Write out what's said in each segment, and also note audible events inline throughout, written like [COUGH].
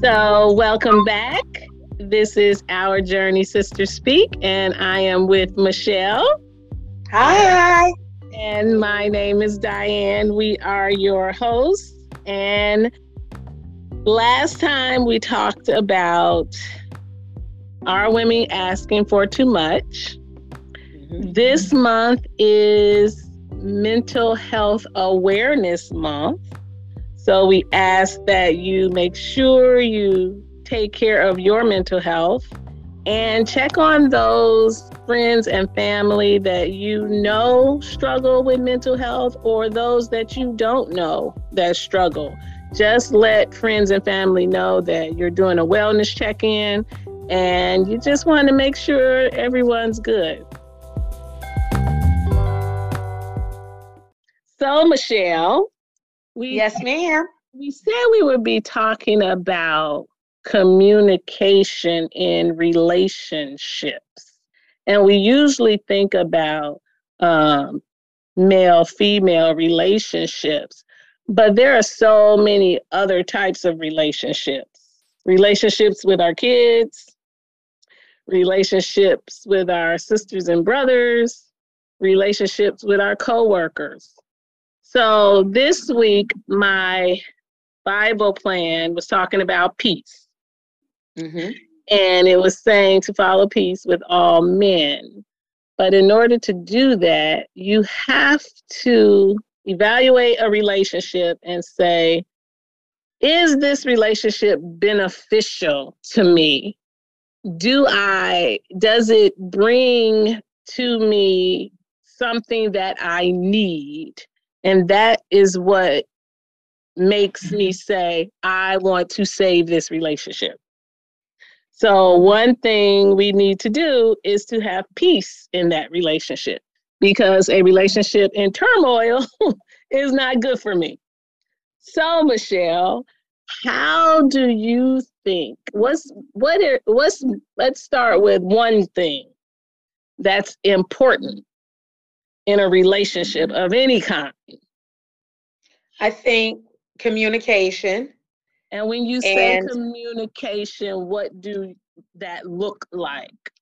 So, welcome back. This is Our Journey Sisters Speak, and I am with Michelle. Hi. And my name is Diane. We are your hosts. And last time we talked about are women asking for too much? Mm-hmm. This month is Mental Health Awareness Month. So we ask that you make sure you take care of your mental health and check on those friends and family that you know struggle with mental health or those that you don't know that struggle. Just let friends and family know that you're doing a wellness check in and you just want to make sure everyone's good. So, Michelle, we yes, ma'am. We said we would be talking about communication in relationships, and we usually think about um, male female relationships, but there are so many other types of relationships relationships with our kids, relationships with our sisters and brothers, relationships with our coworkers. So this week, my Bible plan was talking about peace. Mm-hmm. And it was saying to follow peace with all men. But in order to do that, you have to evaluate a relationship and say, is this relationship beneficial to me? Do I, does it bring to me something that I need? And that is what makes me say, I want to save this relationship. So, one thing we need to do is to have peace in that relationship because a relationship in turmoil [LAUGHS] is not good for me. So, Michelle, how do you think? What's what are what's let's start with one thing that's important in a relationship of any kind? I think communication. And when you say and communication, what do that look like?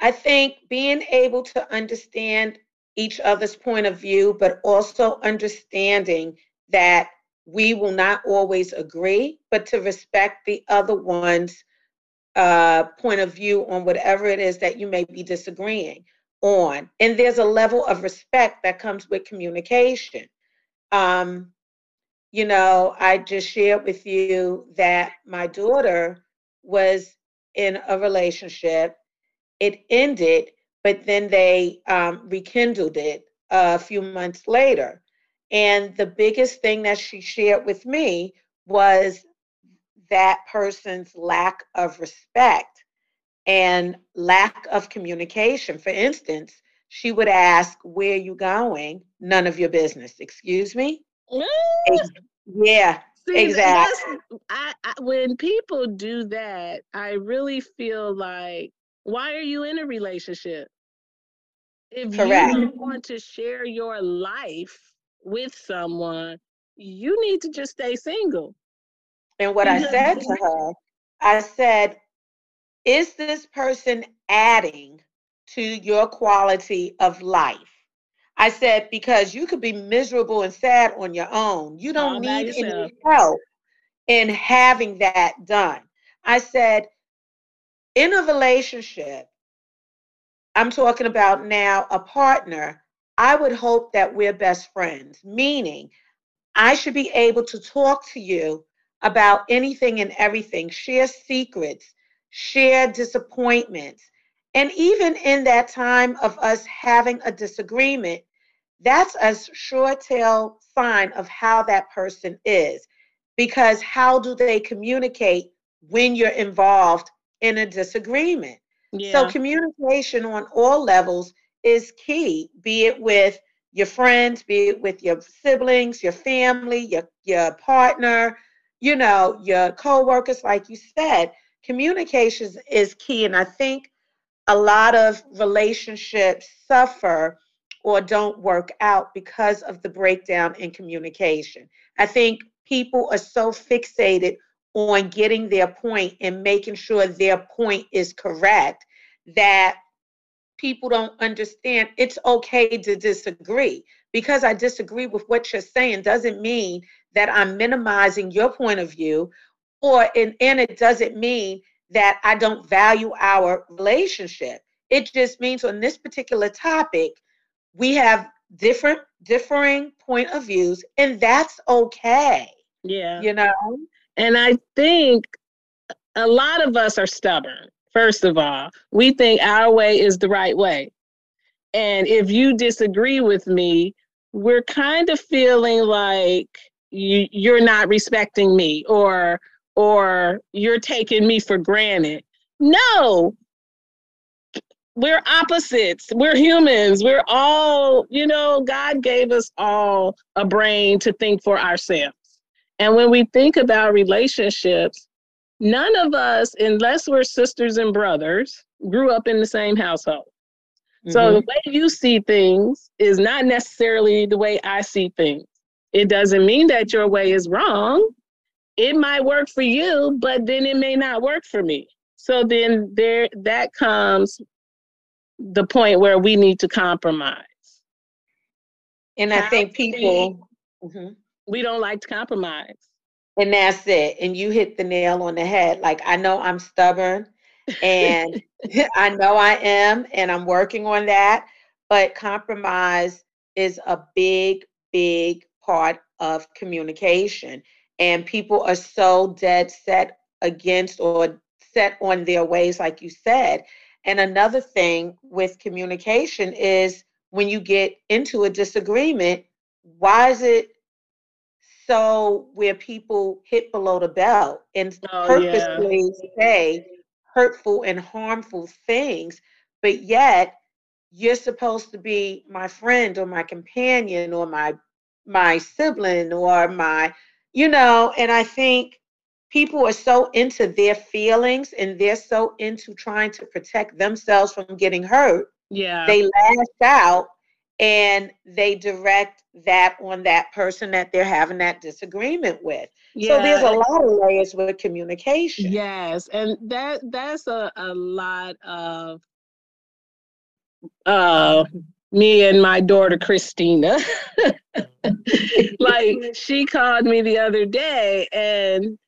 I think being able to understand each other's point of view, but also understanding that we will not always agree, but to respect the other one's uh, point of view on whatever it is that you may be disagreeing on. And there's a level of respect that comes with communication. Um, you know, I just shared with you that my daughter was in a relationship. It ended, but then they um, rekindled it a few months later. And the biggest thing that she shared with me was that person's lack of respect and lack of communication. For instance, she would ask, Where are you going? None of your business. Excuse me? yeah, See, exactly. I, I, when people do that, I really feel like, why are you in a relationship? If Correct. you want to share your life with someone, you need to just stay single. And what I said to her, I said, is this person adding to your quality of life? I said, because you could be miserable and sad on your own. You don't All need any help in having that done. I said, in a relationship, I'm talking about now a partner, I would hope that we're best friends, meaning I should be able to talk to you about anything and everything, share secrets, share disappointments. And even in that time of us having a disagreement, that's a sure tell sign of how that person is. Because how do they communicate when you're involved in a disagreement? Yeah. So, communication on all levels is key, be it with your friends, be it with your siblings, your family, your, your partner, you know, your coworkers, like you said. Communication is key. And I think a lot of relationships suffer or don't work out because of the breakdown in communication. I think people are so fixated on getting their point and making sure their point is correct that people don't understand it's okay to disagree because i disagree with what you're saying doesn't mean that i'm minimizing your point of view or and, and it doesn't mean that i don't value our relationship it just means on this particular topic we have different differing point of views and that's okay yeah you know and I think a lot of us are stubborn, first of all. We think our way is the right way. And if you disagree with me, we're kind of feeling like you, you're not respecting me or or you're taking me for granted. No, we're opposites. We're humans. We're all, you know, God gave us all a brain to think for ourselves. And when we think about relationships, none of us, unless we're sisters and brothers, grew up in the same household. Mm-hmm. So the way you see things is not necessarily the way I see things. It doesn't mean that your way is wrong. It might work for you, but then it may not work for me. So then there that comes the point where we need to compromise. And I think people mm-hmm we don't like to compromise. And that's it. And you hit the nail on the head. Like, I know I'm stubborn and [LAUGHS] [LAUGHS] I know I am, and I'm working on that. But compromise is a big, big part of communication. And people are so dead set against or set on their ways, like you said. And another thing with communication is when you get into a disagreement, why is it so where people hit below the belt and oh, purposely yeah. say hurtful and harmful things, but yet you're supposed to be my friend or my companion or my my sibling or my you know and i think people are so into their feelings and they're so into trying to protect themselves from getting hurt yeah they lash out and they direct that on that person that they're having that disagreement with. Yeah. So there's a lot of layers with communication. Yes, and that that's a, a lot of uh me and my daughter Christina. [LAUGHS] [LAUGHS] like she called me the other day and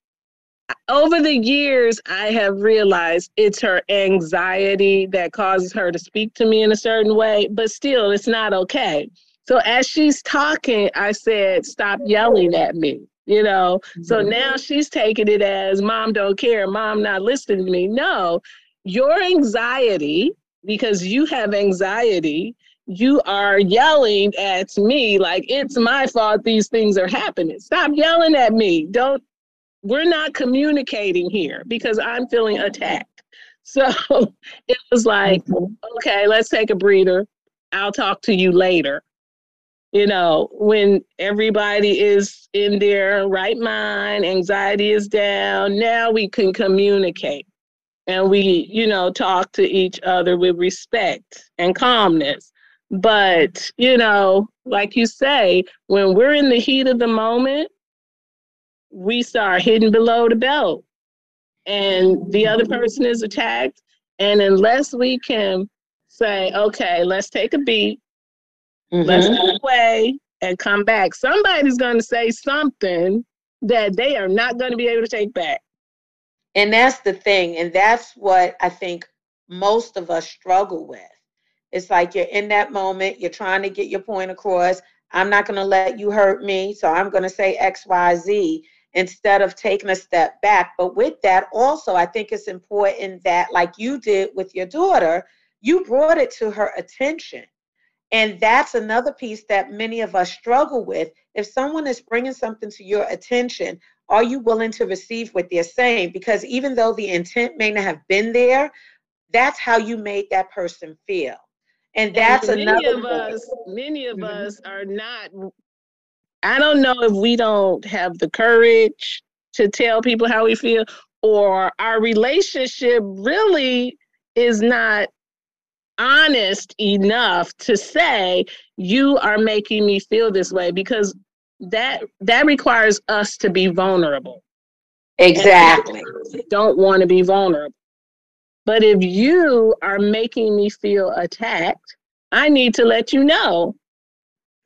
over the years, I have realized it's her anxiety that causes her to speak to me in a certain way, but still, it's not okay. So as she's talking, I said, Stop yelling at me. You know, mm-hmm. so now she's taking it as mom don't care, mom not listening to me. No, your anxiety, because you have anxiety, you are yelling at me like it's my fault these things are happening. Stop yelling at me. Don't we're not communicating here because I'm feeling attacked. So [LAUGHS] it was like, mm-hmm. okay, let's take a breather. I'll talk to you later. You know, when everybody is in their right mind, anxiety is down, now we can communicate and we, you know, talk to each other with respect and calmness. But, you know, like you say, when we're in the heat of the moment, we start hitting below the belt and the other person is attacked. And unless we can say, okay, let's take a beat, mm-hmm. let's go away and come back, somebody's going to say something that they are not going to be able to take back. And that's the thing. And that's what I think most of us struggle with. It's like you're in that moment, you're trying to get your point across. I'm not going to let you hurt me. So I'm going to say X, Y, Z instead of taking a step back. But with that, also, I think it's important that, like you did with your daughter, you brought it to her attention. And that's another piece that many of us struggle with. If someone is bringing something to your attention, are you willing to receive what they're saying? Because even though the intent may not have been there, that's how you made that person feel. And that's and many another of us, many of mm-hmm. us are not I don't know if we don't have the courage to tell people how we feel, or our relationship really is not honest enough to say you are making me feel this way because that that requires us to be vulnerable Exactly. Don't want to be vulnerable. But if you are making me feel attacked, I need to let you know.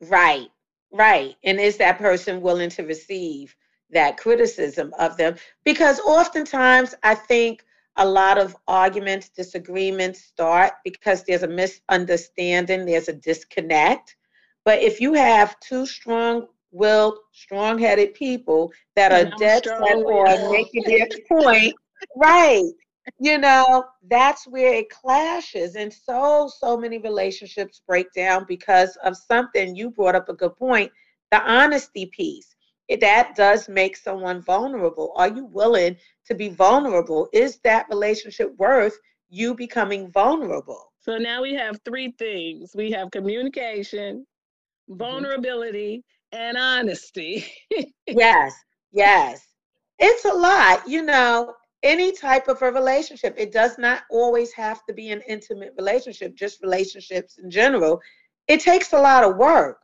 Right, right. And is that person willing to receive that criticism of them? Because oftentimes I think a lot of arguments, disagreements start because there's a misunderstanding, there's a disconnect. But if you have two strong willed, strong headed people that are dead set on making their point, right? You know, that's where it clashes. And so, so many relationships break down because of something. You brought up a good point the honesty piece. That does make someone vulnerable. Are you willing to be vulnerable? Is that relationship worth you becoming vulnerable? So now we have three things we have communication, mm-hmm. vulnerability, mm-hmm. and honesty. [LAUGHS] yes, yes. It's a lot, you know, any type of a relationship. It does not always have to be an intimate relationship, just relationships in general. It takes a lot of work.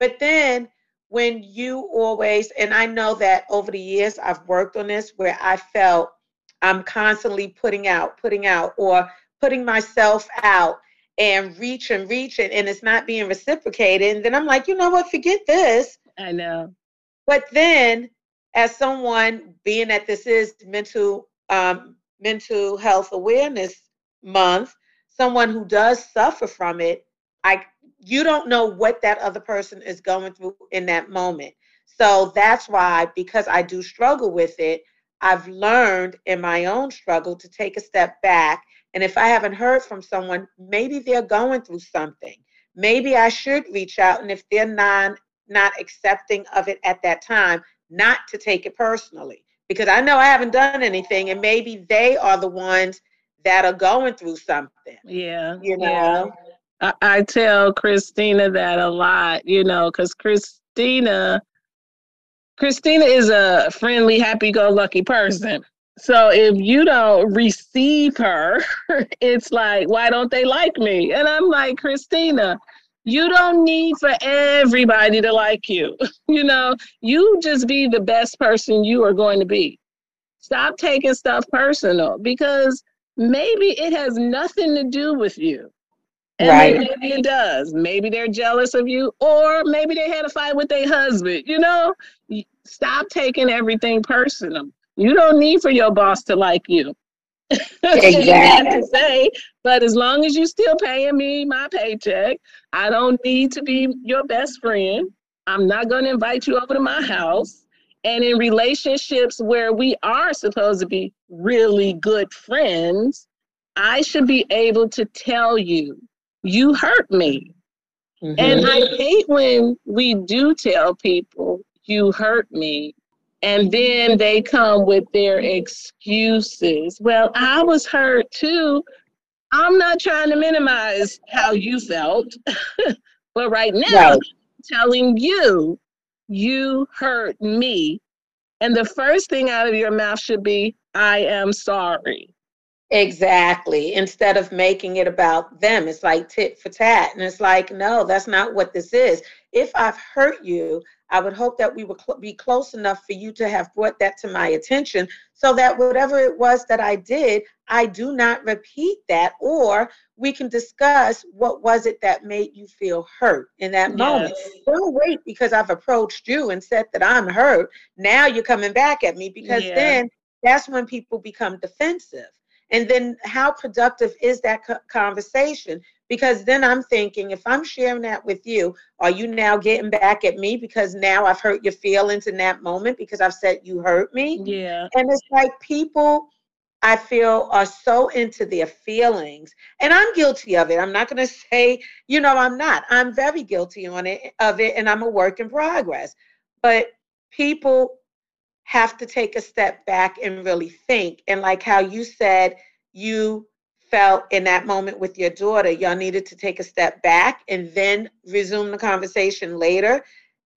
But then when you always, and I know that over the years I've worked on this where I felt I'm constantly putting out, putting out, or putting myself out and reach and reach and, and it's not being reciprocated. And then I'm like, you know what, forget this. I know. But then as someone being that this is mental um, mental health awareness month, someone who does suffer from it, I you don't know what that other person is going through in that moment. So that's why, because I do struggle with it, I've learned in my own struggle to take a step back. And if I haven't heard from someone, maybe they're going through something. Maybe I should reach out. And if they're non not accepting of it at that time, not to take it personally. Because I know I haven't done anything, and maybe they are the ones that are going through something. Yeah. You know? Yeah. I, I tell Christina that a lot, you know, because Christina, Christina is a friendly, happy-go-lucky person. So if you don't receive her, [LAUGHS] it's like, why don't they like me? And I'm like, Christina, you don't need for everybody to like you. [LAUGHS] you know, you just be the best person you are going to be. Stop taking stuff personal because maybe it has nothing to do with you. And right. maybe it does. Maybe they're jealous of you, or maybe they had a fight with their husband. You know, stop taking everything personal. You don't need for your boss to like you. [LAUGHS] Exactly. to say, but as long as you're still paying me my paycheck, I don't need to be your best friend. I'm not going to invite you over to my house. And in relationships where we are supposed to be really good friends, I should be able to tell you you hurt me. Mm-hmm. And I hate when we do tell people, you hurt me. And then they come with their excuses. Well, I was hurt too. I'm not trying to minimize how you felt, [LAUGHS] but right now, right. telling you, you hurt me. And the first thing out of your mouth should be, I am sorry. Exactly. Instead of making it about them, it's like tit for tat. And it's like, no, that's not what this is. If I've hurt you, I would hope that we would cl- be close enough for you to have brought that to my attention so that whatever it was that I did, I do not repeat that. Or we can discuss what was it that made you feel hurt in that yes. moment. Don't wait because I've approached you and said that I'm hurt. Now you're coming back at me because yeah. then that's when people become defensive. And then how productive is that conversation? Because then I'm thinking, if I'm sharing that with you, are you now getting back at me because now I've hurt your feelings in that moment because I've said you hurt me? Yeah. And it's like people, I feel, are so into their feelings. And I'm guilty of it. I'm not going to say, you know, I'm not. I'm very guilty on it of it, and I'm a work in progress. But people have to take a step back and really think. And like how you said, you felt in that moment with your daughter, y'all needed to take a step back and then resume the conversation later.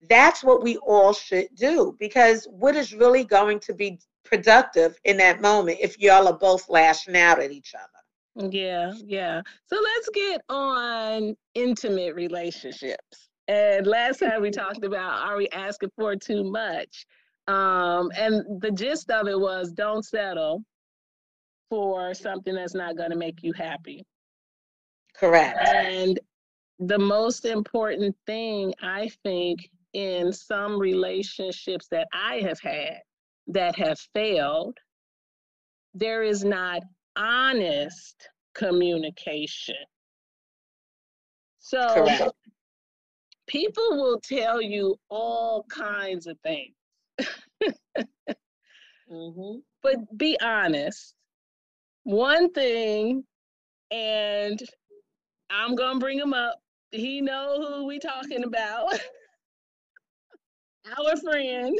That's what we all should do because what is really going to be productive in that moment if y'all are both lashing out at each other? Yeah, yeah. So let's get on intimate relationships. And last time we talked about are we asking for too much? Um, and the gist of it was don't settle for something that's not going to make you happy. Correct. And the most important thing I think in some relationships that I have had that have failed, there is not honest communication. So Correct. people will tell you all kinds of things. [LAUGHS] mm-hmm. But be honest. One thing, and I'm gonna bring him up. He know who we talking about. [LAUGHS] our friend.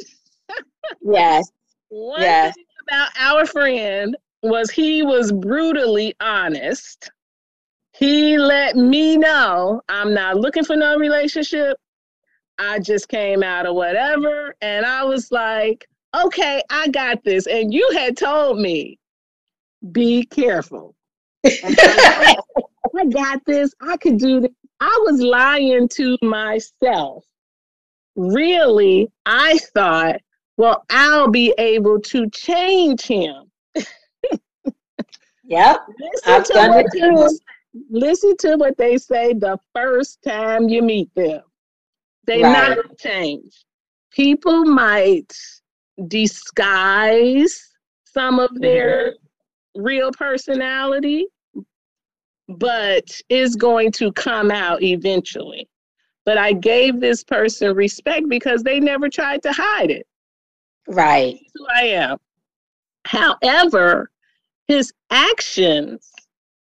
[LAUGHS] yes. One yes. thing about our friend was he was brutally honest. He let me know I'm not looking for no relationship. I just came out of whatever. And I was like, okay, I got this. And you had told me, be careful. [LAUGHS] I got this. I could do this. I was lying to myself. Really, I thought, well, I'll be able to change him. yep. I've done it too. Listen to what they say the first time you meet them. They right. not change. People might disguise some of their mm-hmm. Real personality, but is going to come out eventually. But I gave this person respect because they never tried to hide it. Right. That's who I am. However, his actions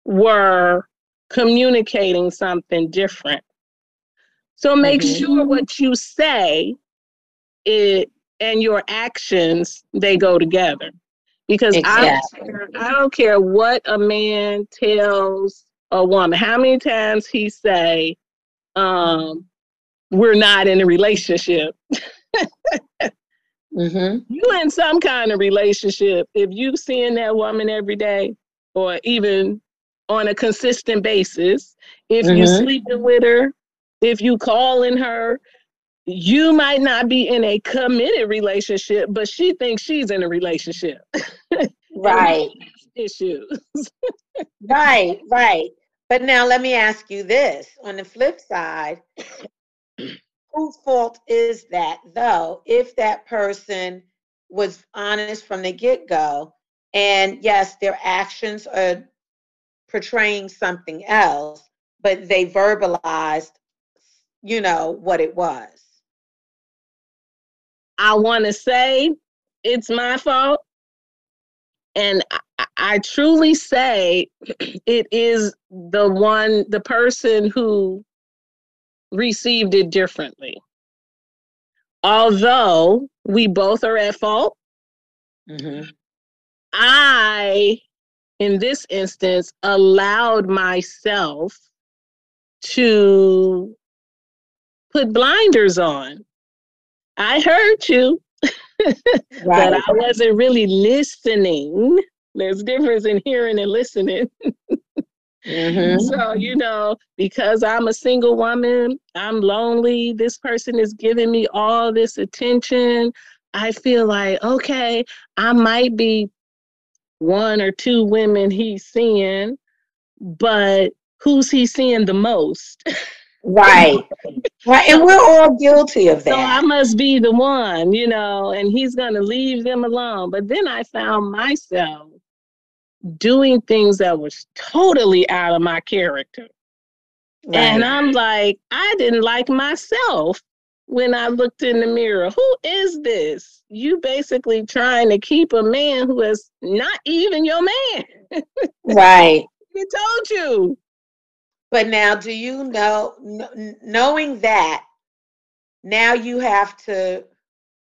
were communicating something different. So make mm-hmm. sure what you say it and your actions they go together. Because exactly. I, don't care, I don't care what a man tells a woman, how many times he say, um, we're not in a relationship. [LAUGHS] mm-hmm. You in some kind of relationship. If you seeing that woman every day, or even on a consistent basis, if mm-hmm. you sleeping with her, if you calling her, you might not be in a committed relationship, but she thinks she's in a relationship. [LAUGHS] [LAUGHS] right. Issues. [LAUGHS] right, right. But now let me ask you this on the flip side, [CLEARS THROAT] whose fault is that though, if that person was honest from the get go, and yes, their actions are portraying something else, but they verbalized you know, what it was? I want to say it's my fault. And I, I truly say it is the one, the person who received it differently. Although we both are at fault, mm-hmm. I, in this instance, allowed myself to put blinders on. I heard you, [LAUGHS] right. but I wasn't really listening. There's difference in hearing and listening. [LAUGHS] mm-hmm. So, you know, because I'm a single woman, I'm lonely, this person is giving me all this attention. I feel like, okay, I might be one or two women he's seeing, but who's he seeing the most? [LAUGHS] Right. right. And we're all guilty of that. So I must be the one, you know, and he's going to leave them alone. But then I found myself doing things that was totally out of my character. Right. And I'm like, I didn't like myself when I looked in the mirror. Who is this? You basically trying to keep a man who is not even your man. [LAUGHS] right. He told you. But now, do you know, knowing that, now you have to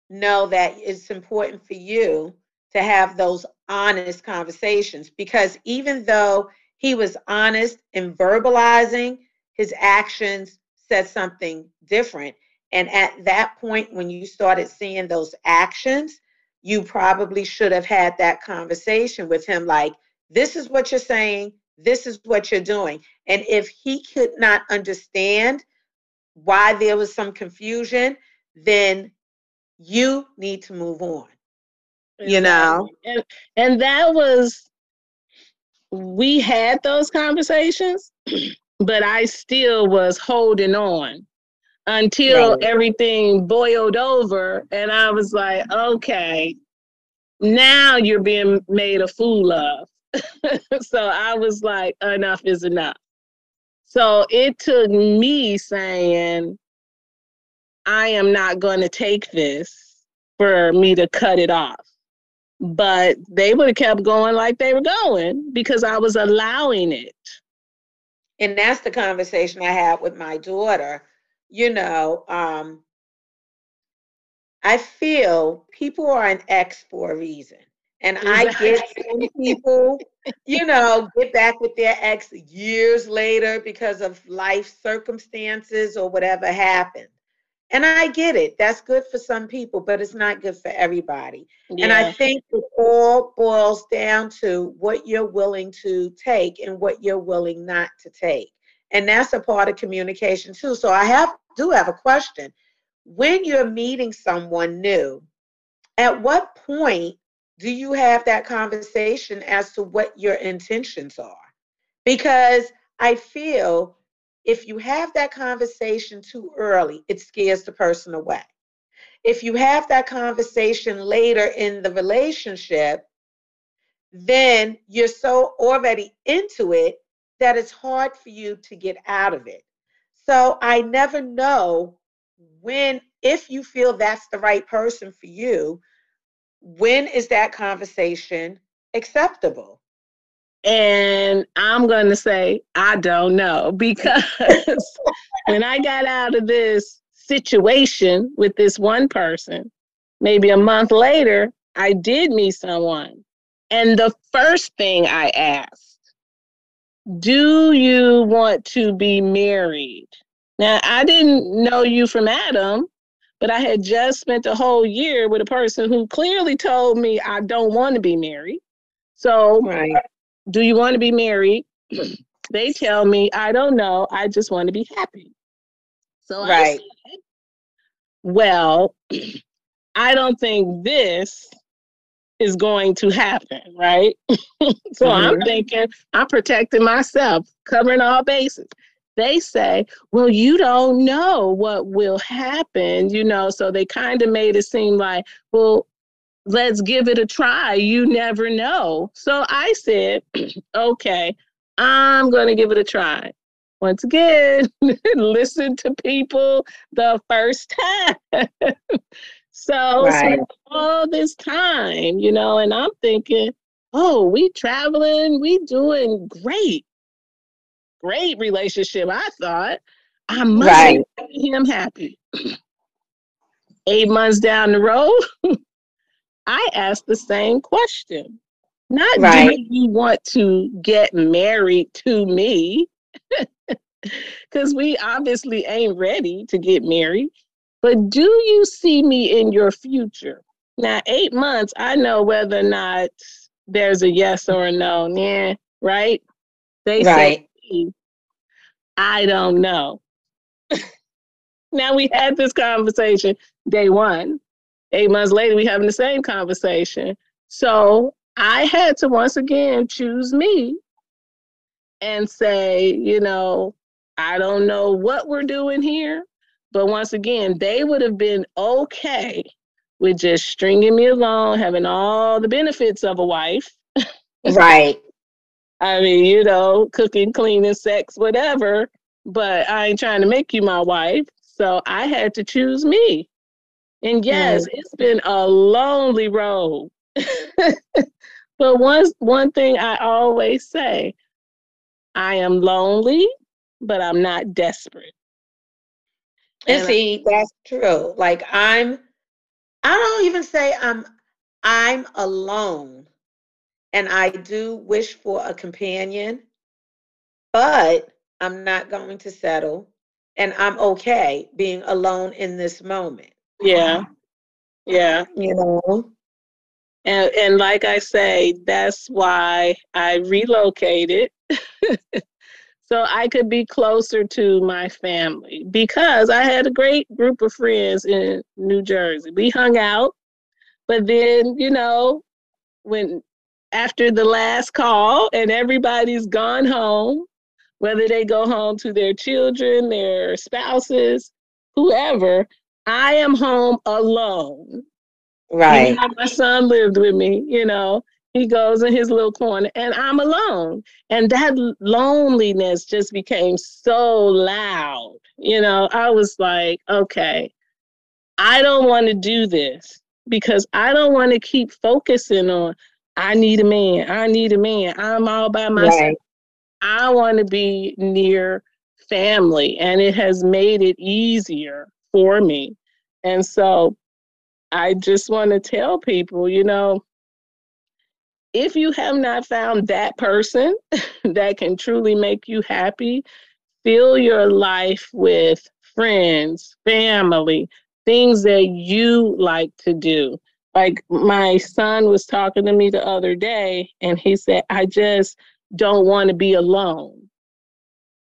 know that it's important for you to have those honest conversations because even though he was honest in verbalizing, his actions said something different. And at that point, when you started seeing those actions, you probably should have had that conversation with him like, this is what you're saying, this is what you're doing. And if he could not understand why there was some confusion, then you need to move on. Exactly. You know? And and that was we had those conversations, [CLEARS THROAT] but I still was holding on until right. everything boiled over and I was like, okay, now you're being made a fool of. [LAUGHS] so I was like, enough is enough. So it took me saying, I am not going to take this for me to cut it off. But they would have kept going like they were going because I was allowing it. And that's the conversation I had with my daughter. You know, um, I feel people are an ex for a reason. And [LAUGHS] I get some people, you know, get back with their ex years later because of life circumstances or whatever happened. And I get it. That's good for some people, but it's not good for everybody. Yeah. And I think it all boils down to what you're willing to take and what you're willing not to take. And that's a part of communication too. So I have do have a question. When you're meeting someone new, at what point do you have that conversation as to what your intentions are? Because I feel if you have that conversation too early, it scares the person away. If you have that conversation later in the relationship, then you're so already into it that it's hard for you to get out of it. So I never know when, if you feel that's the right person for you, when is that conversation acceptable? And I'm going to say, I don't know, [LAUGHS] because when I got out of this situation with this one person, maybe a month later, I did meet someone. And the first thing I asked, do you want to be married? Now, I didn't know you from Adam, but I had just spent a whole year with a person who clearly told me I don't want to be married. So, right. do you want to be married? [CLEARS THROAT] they tell me, I don't know. I just want to be happy. So, right. I said, well, [CLEARS THROAT] I don't think this is going to happen, right? [LAUGHS] so mm-hmm. I'm thinking I'm protecting myself, covering all bases they say, well, you don't know what will happen, you know, so they kind of made it seem like, well, let's give it a try. You never know. So I said, [CLEARS THROAT] okay, I'm going to give it a try. Once again, [LAUGHS] listen to people the first time. [LAUGHS] so, right. so all this time, you know, and I'm thinking, oh, we traveling, we doing great great relationship, I thought. I must right. make him happy. [CLEARS THROAT] Eight months down the road, [LAUGHS] I asked the same question. Not right. do you want to get married to me? [LAUGHS] Because we obviously ain't ready to get married. But do you see me in your future? Now, eight months, I know whether or not there's a yes or a no. Yeah, right? They right. say I don't know. [LAUGHS] now we had this conversation day one. Eight months later, we having the same conversation. So I had to once again choose me and say, you know, I don't know what we're doing here, but once again, they would have been okay with just stringing me along, having all the benefits of a wife. [LAUGHS] right. I mean, you know, cooking, cleaning, sex, whatever, but I ain't trying to make you my wife. So I had to choose me. And yes, mm. it's been a lonely road. [LAUGHS] but one, one thing I always say I am lonely, but I'm not desperate. And, and see, I, that's true. Like I'm, I don't even say I'm, I'm alone and I do wish for a companion, but I'm not going to settle and I'm okay being alone in this moment. Yeah. Yeah. You know. And and like I say, that's why I relocated. [LAUGHS] so I could be closer to my family because I had a great group of friends in New Jersey. We hung out, but then, you know, when after the last call and everybody's gone home, whether they go home to their children, their spouses, whoever, I am home alone. Right. my son lived with me, you know, he goes in his little corner and I'm alone. And that loneliness just became so loud. You know, I was like, okay, I don't want to do this because I don't want to keep focusing on, I need a man, I need a man, I'm all by myself. Right. I want to be near family, and it has made it easier for me. And so I just want to tell people, you know, if you have not found that person [LAUGHS] that can truly make you happy, fill your life with friends, family, things that you like to do. Like my son was talking to me the other day, and he said, I just don't want to be alone.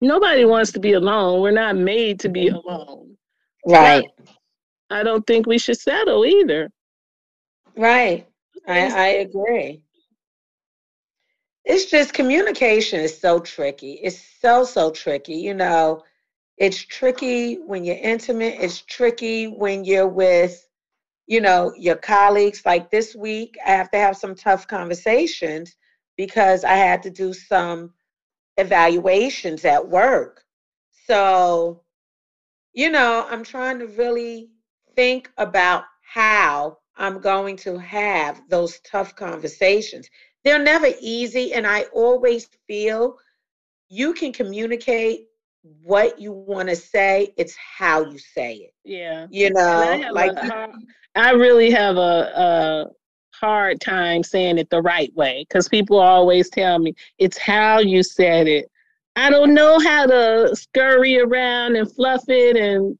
Nobody wants to be alone. We're not made to be mm-hmm. alone. Right. But I don't think we should settle either. Right. I, I agree it's just communication is so tricky. It's so, so tricky. You know, it's tricky when you're intimate, it's tricky when you're with, you know, your colleagues. Like this week, I have to have some tough conversations because I had to do some evaluations at work. So, you know, I'm trying to really think about how I'm going to have those tough conversations they're never easy. And I always feel you can communicate what you want to say, it's how you say it. Yeah. You know, like hard, I really have a, a hard time saying it the right way because people always tell me it's how you said it. I don't know how to scurry around and fluff it and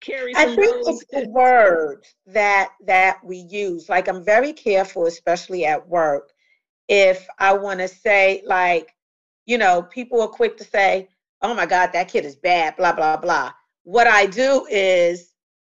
carry. I think it's the words that that we use. Like I'm very careful, especially at work, if I want to say, like, you know, people are quick to say, oh my God, that kid is bad, blah, blah, blah. What I do is,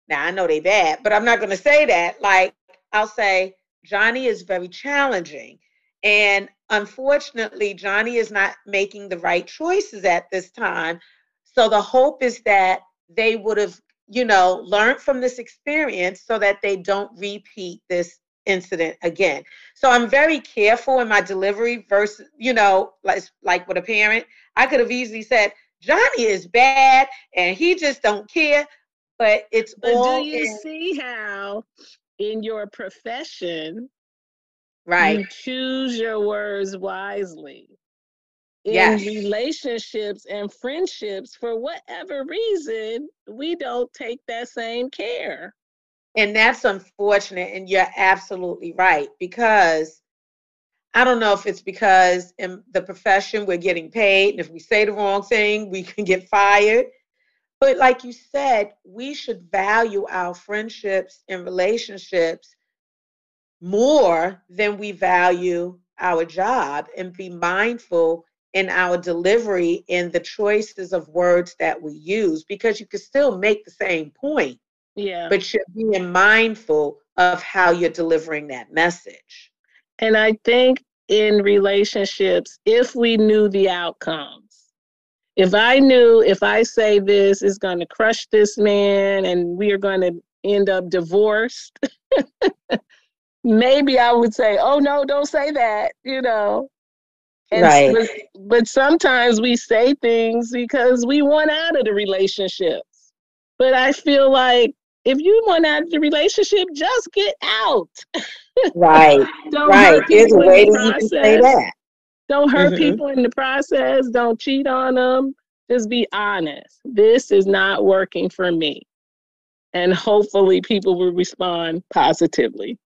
now I know they bad, but I'm not going to say that. Like, I'll say, Johnny is very challenging. And unfortunately, Johnny is not making the right choices at this time. So the hope is that they would have, you know, learned from this experience so that they don't repeat this incident again. So I'm very careful in my delivery versus, you know, like like with a parent. I could have easily said, Johnny is bad and he just don't care. But it's but all do you in- see how in your profession right you choose your words wisely? in yes. relationships and friendships, for whatever reason, we don't take that same care. And that's unfortunate. And you're absolutely right because I don't know if it's because in the profession we're getting paid. And if we say the wrong thing, we can get fired. But like you said, we should value our friendships and relationships more than we value our job and be mindful in our delivery in the choices of words that we use because you can still make the same point yeah. But you're being mindful of how you're delivering that message. And I think in relationships, if we knew the outcomes, if I knew if I say this is going to crush this man and we are going to end up divorced, [LAUGHS] maybe I would say, oh no, don't say that, you know. And right. But, but sometimes we say things because we want out of the relationships. But I feel like if you want out of the relationship, just get out. [LAUGHS] Right. Right. There's a way that you can say that. Don't hurt mm-hmm. people in the process. Don't cheat on them. Just be honest. This is not working for me. And hopefully people will respond positively.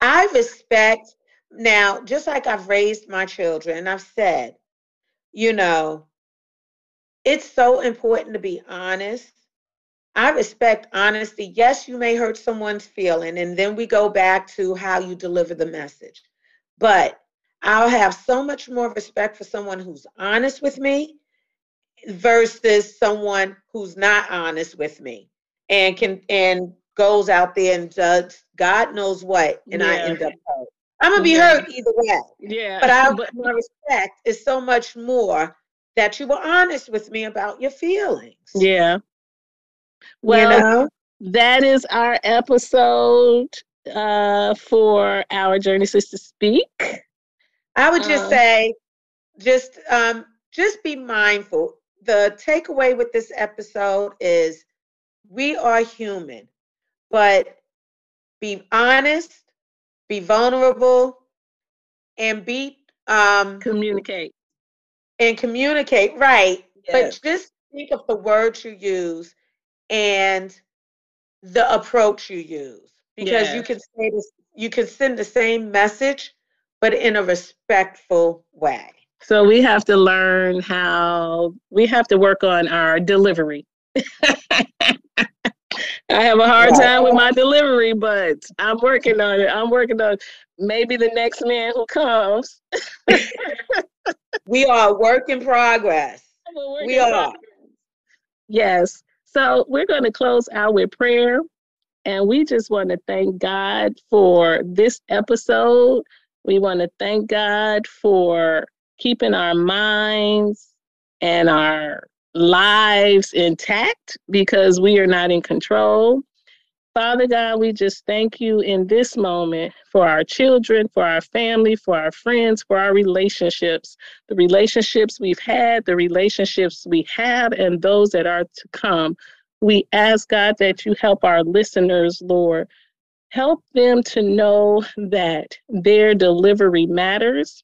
I respect now, just like I've raised my children, I've said, you know, it's so important to be honest I respect honesty. Yes, you may hurt someone's feeling, and then we go back to how you deliver the message. But I'll have so much more respect for someone who's honest with me versus someone who's not honest with me and can and goes out there and does God knows what, and yeah. I end up hurt. I'm gonna be yeah. hurt either way. Yeah. But I but my respect is so much more that you were honest with me about your feelings. Yeah. Well, you know? that is our episode uh, for our Journey Sisters Speak. I would just um, say, just um, just be mindful. The takeaway with this episode is we are human, but be honest, be vulnerable, and be um, communicate and communicate right. Yes. But just think of the words you use and the approach you use because yes. you can say this, you can send the same message, but in a respectful way. So we have to learn how we have to work on our delivery. [LAUGHS] I have a hard time with my delivery, but I'm working on it. I'm working on maybe the next man who comes. [LAUGHS] we are a work in progress. [LAUGHS] We are. Progress. Yes. So we're going to close out with prayer. And we just want to thank God for this episode. We want to thank God for keeping our minds and our lives intact because we are not in control. Father God, we just thank you in this moment for our children, for our family, for our friends, for our relationships, the relationships we've had, the relationships we have, and those that are to come. We ask God that you help our listeners, Lord. Help them to know that their delivery matters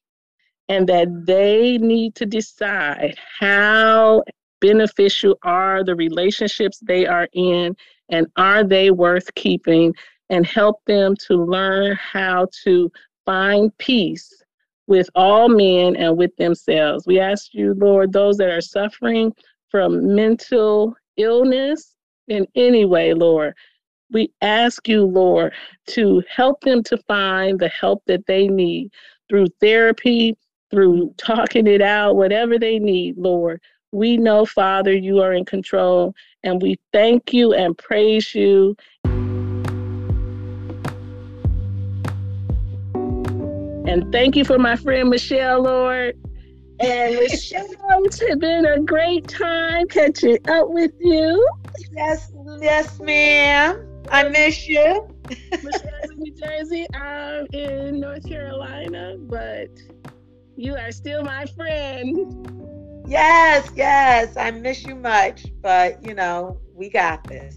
and that they need to decide how beneficial are the relationships they are in and are they worth keeping and help them to learn how to find peace with all men and with themselves. We ask you, Lord, those that are suffering from mental illness in any way, Lord, we ask you, Lord, to help them to find the help that they need through therapy, through talking it out, whatever they need, Lord. We know, Father, you are in control, and we thank you and praise you. And thank you for my friend Michelle, Lord. And [LAUGHS] Michelle, it's been a great time catching up with you. Yes, yes, ma'am. I miss you. Michelle's in New Jersey. I'm in North Carolina, but you are still my friend. Yes, yes. I miss you much, but you know, we got this.